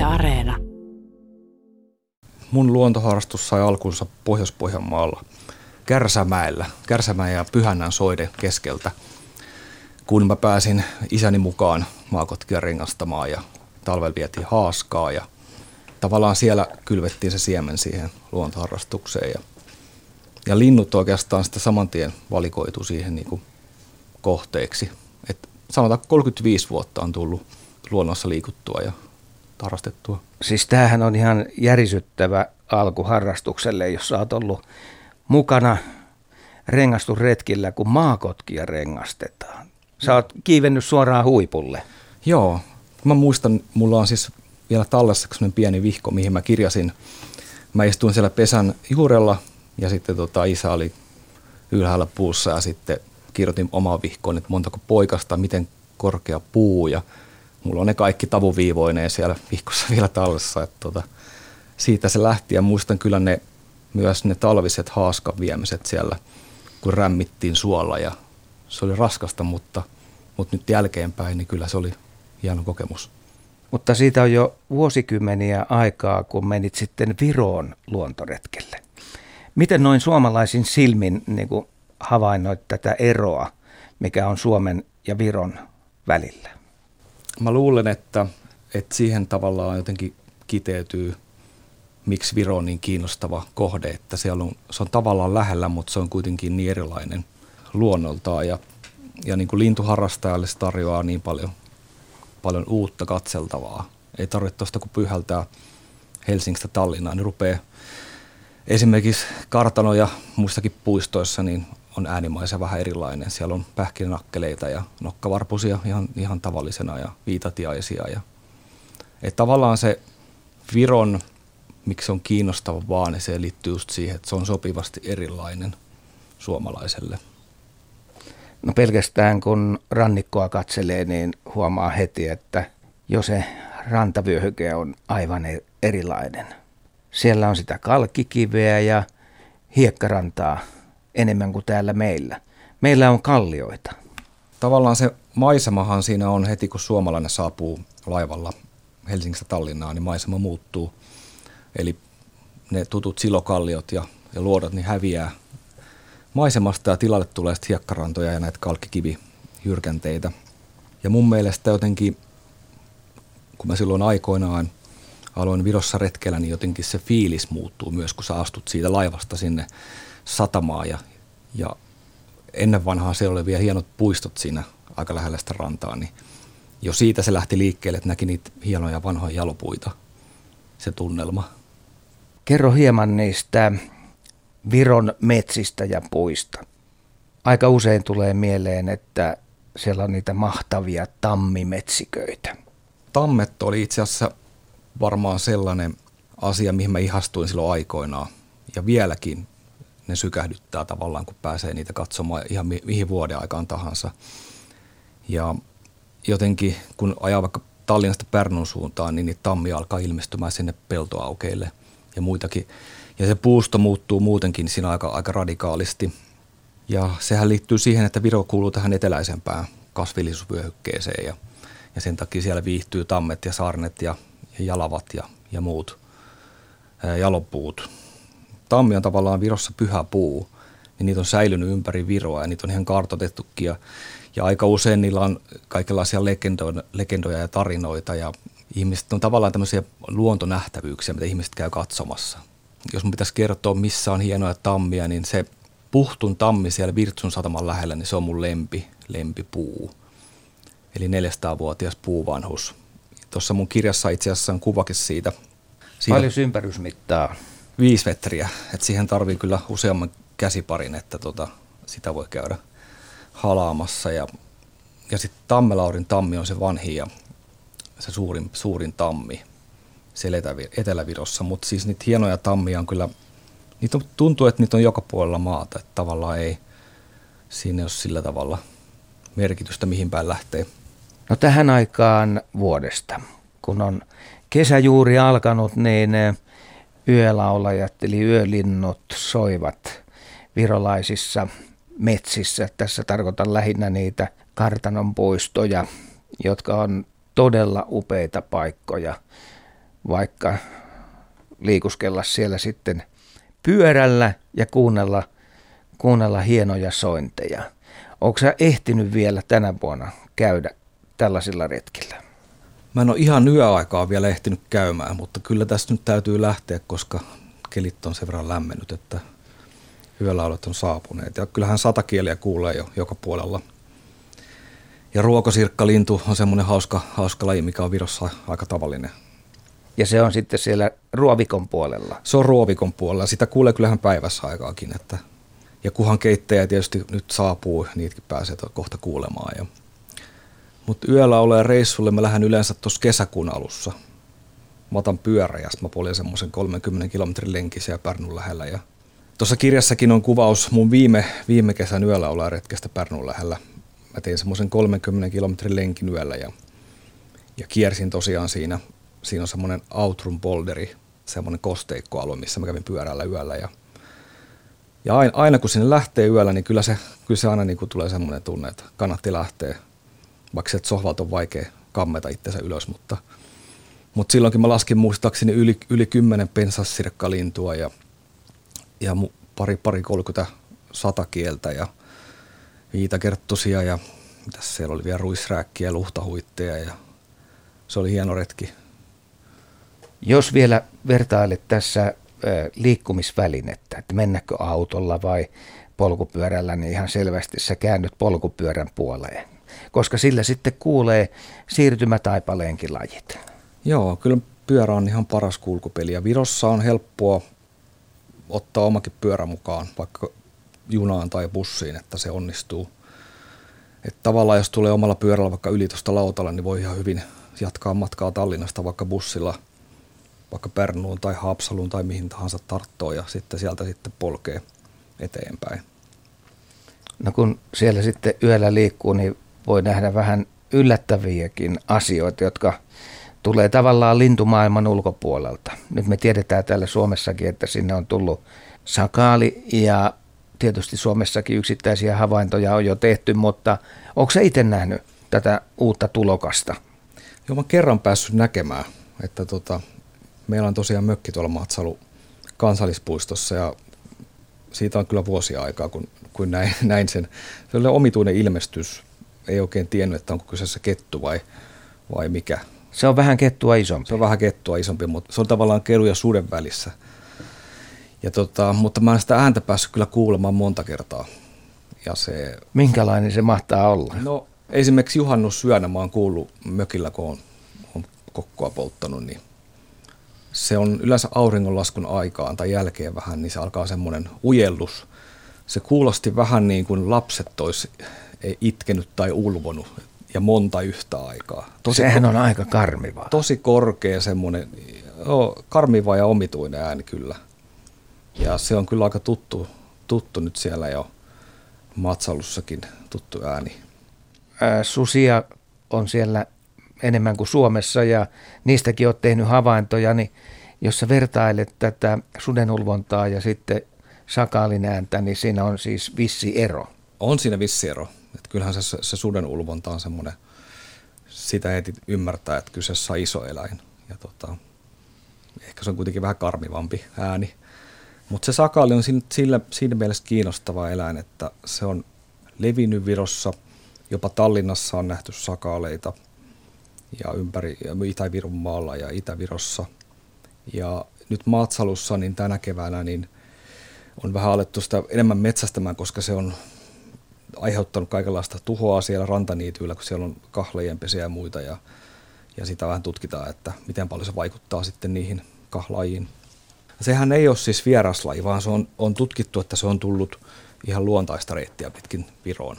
Yle Areena. Mun luontoharrastus sai alkunsa Pohjois-Pohjanmaalla Kärsämäellä, Kärsämäen ja Pyhännän soiden keskeltä, kun mä pääsin isäni mukaan maakotkia rengastamaan ja talvella vietiin haaskaa ja tavallaan siellä kylvettiin se siemen siihen luontoharrastukseen ja, ja linnut oikeastaan sitten saman tien valikoitu siihen niin kuin kohteeksi. Et sanotaan 35 vuotta on tullut luonnossa liikuttua ja harrastettua. Siis tämähän on ihan järisyttävä alku harrastukselle, jos sä oot ollut mukana rengastusretkillä, kun maakotkia rengastetaan. Sä oot kiivennyt suoraan huipulle. Joo, mä muistan, mulla on siis vielä tallessa sellainen pieni vihko, mihin mä kirjasin. Mä istuin siellä pesän juurella ja sitten tota, isä oli ylhäällä puussa ja sitten kirjoitin omaa vihkoon, että montako poikasta, miten korkea puu ja mulla on ne kaikki tavuviivoineen siellä vihkossa vielä tallessa. Että tota, siitä se lähti ja muistan kyllä ne, myös ne talviset haaskaviemiset siellä, kun rämmittiin suolla ja se oli raskasta, mutta, mutta nyt jälkeenpäin niin kyllä se oli hieno kokemus. Mutta siitä on jo vuosikymmeniä aikaa, kun menit sitten Viroon luontoretkelle. Miten noin suomalaisin silmin niin kuin havainnoit tätä eroa, mikä on Suomen ja Viron välillä? Mä luulen, että, että siihen tavallaan jotenkin kiteytyy, miksi Viro on niin kiinnostava kohde, että siellä on, se on tavallaan lähellä, mutta se on kuitenkin niin erilainen luonnoltaan ja, ja niin kuin lintuharrastajalle se tarjoaa niin paljon, paljon uutta katseltavaa. Ei tarvitse tuosta kun pyhältää Helsingistä Tallinnaan, niin rupeaa esimerkiksi kartanoja muistakin puistoissa, niin on äänimaisen vähän erilainen. Siellä on pähkinänakkeleita ja nokkavarpusia ihan, ihan tavallisena ja viitatiaisia. Ja, että tavallaan se Viron, miksi se on kiinnostava vaan, niin se liittyy just siihen, että se on sopivasti erilainen suomalaiselle. No pelkästään kun rannikkoa katselee, niin huomaa heti, että jo se rantavyöhyke on aivan e- erilainen. Siellä on sitä kalkkikiveä ja hiekkarantaa enemmän kuin täällä meillä. Meillä on kallioita. Tavallaan se maisemahan siinä on heti, kun suomalainen saapuu laivalla Helsingistä Tallinnaan, niin maisema muuttuu. Eli ne tutut silokalliot ja, ja luodot niin häviää maisemasta ja tilalle tulee sitten hiekkarantoja ja näitä kalkkikivijyrkänteitä. Ja mun mielestä jotenkin, kun mä silloin aikoinaan aloin Virossa retkellä, niin jotenkin se fiilis muuttuu myös, kun sä astut siitä laivasta sinne satamaan ja, ja ennen vanhaa siellä oli vielä hienot puistot siinä aika lähellä sitä rantaa, niin jo siitä se lähti liikkeelle, että näki niitä hienoja vanhoja jalopuita, se tunnelma. Kerro hieman niistä Viron metsistä ja puista. Aika usein tulee mieleen, että siellä on niitä mahtavia tammimetsiköitä. Tammet oli itse asiassa varmaan sellainen asia, mihin mä ihastuin silloin aikoinaan. Ja vieläkin ne sykähdyttää tavallaan, kun pääsee niitä katsomaan ihan mi- mihin vuoden aikaan tahansa. Ja jotenkin, kun ajaa vaikka Tallinnasta Pärnun suuntaan, niin niitä tammia alkaa ilmestymään sinne peltoaukeille ja muitakin. Ja se puusto muuttuu muutenkin siinä aika, aika radikaalisti. Ja sehän liittyy siihen, että Viro kuuluu tähän eteläisempään kasvillisuusvyöhykkeeseen ja, ja sen takia siellä viihtyy tammet ja sarnet ja, ja jalavat ja, ja muut jalopuut tammi on tavallaan Virossa pyhä puu, niin niitä on säilynyt ympäri Viroa ja niitä on ihan kartotettukin. Ja, ja aika usein niillä on kaikenlaisia legendoja, legendoja ja tarinoita ja ihmiset on tavallaan tämmöisiä luontonähtävyyksiä, mitä ihmiset käy katsomassa. Jos mun pitäisi kertoa, missä on hienoja tammia, niin se puhtun tammi siellä Virtsun sataman lähellä, niin se on mun lempi, lempipuu. Eli 400-vuotias puuvanhus. Tuossa mun kirjassa itse asiassa on kuvakin siitä. siitä Paljon ympärysmittaa viisi metriä. Et siihen tarvii kyllä useamman käsiparin, että tota, sitä voi käydä halaamassa. Ja, ja sitten Tammelaurin tammi on se vanhi ja se suurin, suurin tammi siellä Etelä-Virossa. Mutta siis niitä hienoja tammia on kyllä, niitä on, tuntuu, että niitä on joka puolella maata. Että tavallaan ei, siinä ole sillä tavalla merkitystä, mihin päin lähtee. No tähän aikaan vuodesta, kun on kesä juuri alkanut, niin – yölaulajat eli yölinnut soivat virolaisissa metsissä. Tässä tarkoitan lähinnä niitä kartanon puistoja, jotka on todella upeita paikkoja. vaikka liikuskella siellä sitten pyörällä ja kuunnella, kuunnella hienoja sointeja. Onko sä ehtinyt vielä tänä vuonna käydä tällaisilla retkillä? Mä en ole ihan yöaikaa vielä ehtinyt käymään, mutta kyllä tästä nyt täytyy lähteä, koska kelit on sen verran lämmennyt, että yölaulut on saapuneet. Ja kyllähän satakieliä kuulee jo joka puolella. Ja ruokosirkkalintu on semmoinen hauska, hauska laji, mikä on Virossa aika tavallinen. Ja se on sitten siellä ruovikon puolella? Se on ruovikon puolella. Sitä kuulee kyllähän päivässä aikaakin. Että, ja kuhan keittäjä tietysti nyt saapuu, niitäkin pääsee kohta kuulemaan. Ja, mutta yöllä olen reissulle mä lähden yleensä tuossa kesäkuun alussa. Mä otan pyörä ja mä poljen semmoisen 30 kilometrin lenkisiä Pärnun lähellä. Ja tuossa kirjassakin on kuvaus mun viime, viime kesän yöllä olla retkestä Pärnun lähellä. Mä tein semmoisen 30 kilometrin lenkin yöllä ja, ja kiersin tosiaan siinä. Siinä on semmoinen Outrun Bolderi, semmoinen kosteikkoalue, missä mä kävin pyörällä yöllä. Ja, ja aina, aina kun sinne lähtee yöllä, niin kyllä se, kyllä se aina niin kuin tulee semmoinen tunne, että kannatti lähteä – vaikka sieltä sohvalta on vaikea kammeta itsensä ylös, mutta, mutta silloinkin mä laskin muistaakseni yli, yli 10 pensassirkkalintua ja, ja pari, pari 30 satakieltä ja viitakerttusia ja mitä siellä oli vielä ruisrääkkiä ja luhtahuitteja ja se oli hieno retki. Jos vielä vertailet tässä liikkumisvälinettä, että mennäkö autolla vai polkupyörällä, niin ihan selvästi sä käännyt polkupyörän puoleen koska sillä sitten kuulee siirtymätaipaleenkin lajit. Joo, kyllä pyörä on ihan paras kulkupeli ja Virossa on helppoa ottaa omakin pyörä mukaan vaikka junaan tai bussiin, että se onnistuu. Että tavallaan jos tulee omalla pyörällä vaikka yli tuosta lautalla, niin voi ihan hyvin jatkaa matkaa Tallinnasta vaikka bussilla vaikka Pärnuun tai Haapsaluun tai mihin tahansa tarttoo ja sitten sieltä sitten polkee eteenpäin. No kun siellä sitten yöllä liikkuu, niin voi nähdä vähän yllättäviäkin asioita, jotka tulee tavallaan lintumaailman ulkopuolelta. Nyt me tiedetään täällä Suomessakin, että sinne on tullut sakaali ja tietysti Suomessakin yksittäisiä havaintoja on jo tehty, mutta onko se itse nähnyt tätä uutta tulokasta? Joo, mä kerran päässyt näkemään, että tota, meillä on tosiaan mökki tuolla Matsalu kansallispuistossa ja siitä on kyllä vuosia aikaa, kun, kun näin, näin sen. Se oli omituinen ilmestys ei oikein tiennyt, että onko kyseessä kettu vai, vai mikä. Se on vähän kettua isompi. Se on vähän kettua isompi, mutta se on tavallaan kelu ja suden välissä. Ja tota, mutta mä en sitä ääntä päässyt kyllä kuulemaan monta kertaa. Ja se, Minkälainen se mahtaa olla? No esimerkiksi juhannussyönä mä oon kuullut mökillä, kun on, on kokkoa polttanut, niin se on yleensä auringonlaskun aikaan tai jälkeen vähän, niin se alkaa semmoinen ujellus. Se kuulosti vähän niin kuin lapset tois ei itkenyt tai ulvonut ja monta yhtä aikaa. Tosi Sehän on aika karmivaa. Tosi korkea semmoinen, joo, karmiva ja omituinen ääni kyllä. Ja se on kyllä aika tuttu, tuttu nyt siellä jo Matsalussakin tuttu ääni. Ää, susia on siellä enemmän kuin Suomessa ja niistäkin olet tehnyt havaintoja, niin jos sä vertailet tätä sudenulvontaa ja sitten sakaalin ääntä, niin siinä on siis vissi ero. On siinä vissi ero. Et kyllähän se, se suden ulvonta on semmoinen, sitä heti ymmärtää, että kyseessä on iso eläin. Ja tota, ehkä se on kuitenkin vähän karmivampi ääni. Mutta se sakaali on sillä, siinä mielessä kiinnostava eläin, että se on levinnyt Virossa. Jopa Tallinnassa on nähty sakaaleita ja ympäri Itä-Virun maalla ja Itä-Virossa. Ja nyt Maatsalussa niin tänä keväänä niin on vähän alettu sitä enemmän metsästämään, koska se on aiheuttanut kaikenlaista tuhoa siellä rantaniityillä, kun siellä on kahlajien pesiä ja muita ja, ja sitä vähän tutkitaan, että miten paljon se vaikuttaa sitten niihin kahlaajiin. Sehän ei ole siis vieraslaji, vaan se on, on tutkittu, että se on tullut ihan luontaista reittiä pitkin Viroon.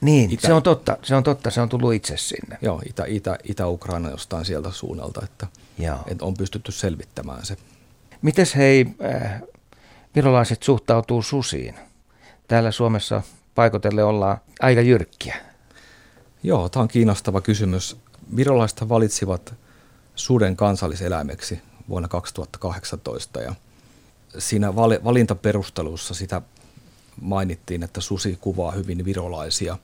Niin, Itä, se on totta, se on totta, se on tullut itse sinne. Joo, Itä, Itä, Itä-Ukraina jostain sieltä suunnalta, että, Joo. että on pystytty selvittämään se. Mites hei, äh, virolaiset suhtautuu susiin? Täällä Suomessa paikotelle ollaan aika jyrkkiä? Joo, tämä on kiinnostava kysymys. Virolaiset valitsivat suden kansalliseläimeksi vuonna 2018 ja siinä valintaperustelussa sitä mainittiin, että susi kuvaa hyvin virolaisia.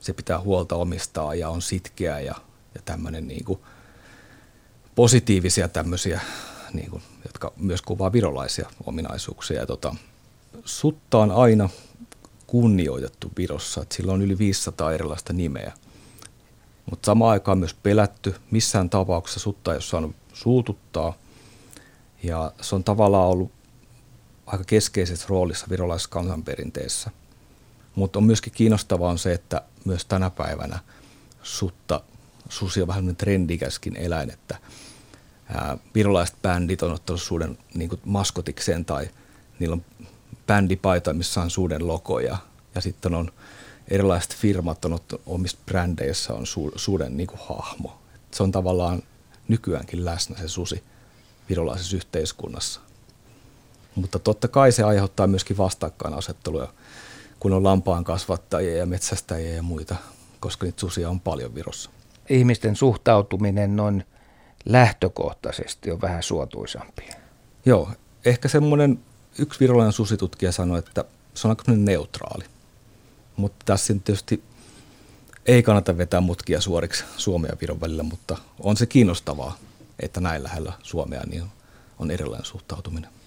Se pitää huolta omistaa ja on sitkeä ja, ja tämmöinen niin kuin positiivisia tämmöisiä, niin kuin, jotka myös kuvaa virolaisia ominaisuuksia. Ja tota, sutta on aina kunnioitettu Virossa, että sillä on yli 500 erilaista nimeä. Mutta samaan aikaan myös pelätty. Missään tapauksessa sutta ei ole saanut suututtaa. Ja se on tavallaan ollut aika keskeisessä roolissa virolaisessa kansanperinteessä. Mutta on myöskin kiinnostavaa on se, että myös tänä päivänä sutta, susi on vähän trendikäskin eläin, että virolaiset bändit on ottanut suuden niin maskotikseen tai niillä on bändipaita, missä on suuden logo ja, sitten on erilaiset firmat on ottanut omista brändeissä on su, suuden niin kuin hahmo. Et se on tavallaan nykyäänkin läsnä se susi virolaisessa yhteiskunnassa. Mutta totta kai se aiheuttaa myöskin vastakkainasetteluja, kun on lampaan kasvattajia ja metsästäjiä ja muita, koska niitä susia on paljon Virossa. Ihmisten suhtautuminen noin lähtökohtaisesti on vähän suotuisampi. Joo, ehkä semmoinen yksi virolainen susitutkija sanoi, että se on aika neutraali. Mutta tässä tietysti ei kannata vetää mutkia suoriksi Suomen ja Viron välillä, mutta on se kiinnostavaa, että näin lähellä Suomea niin on erilainen suhtautuminen.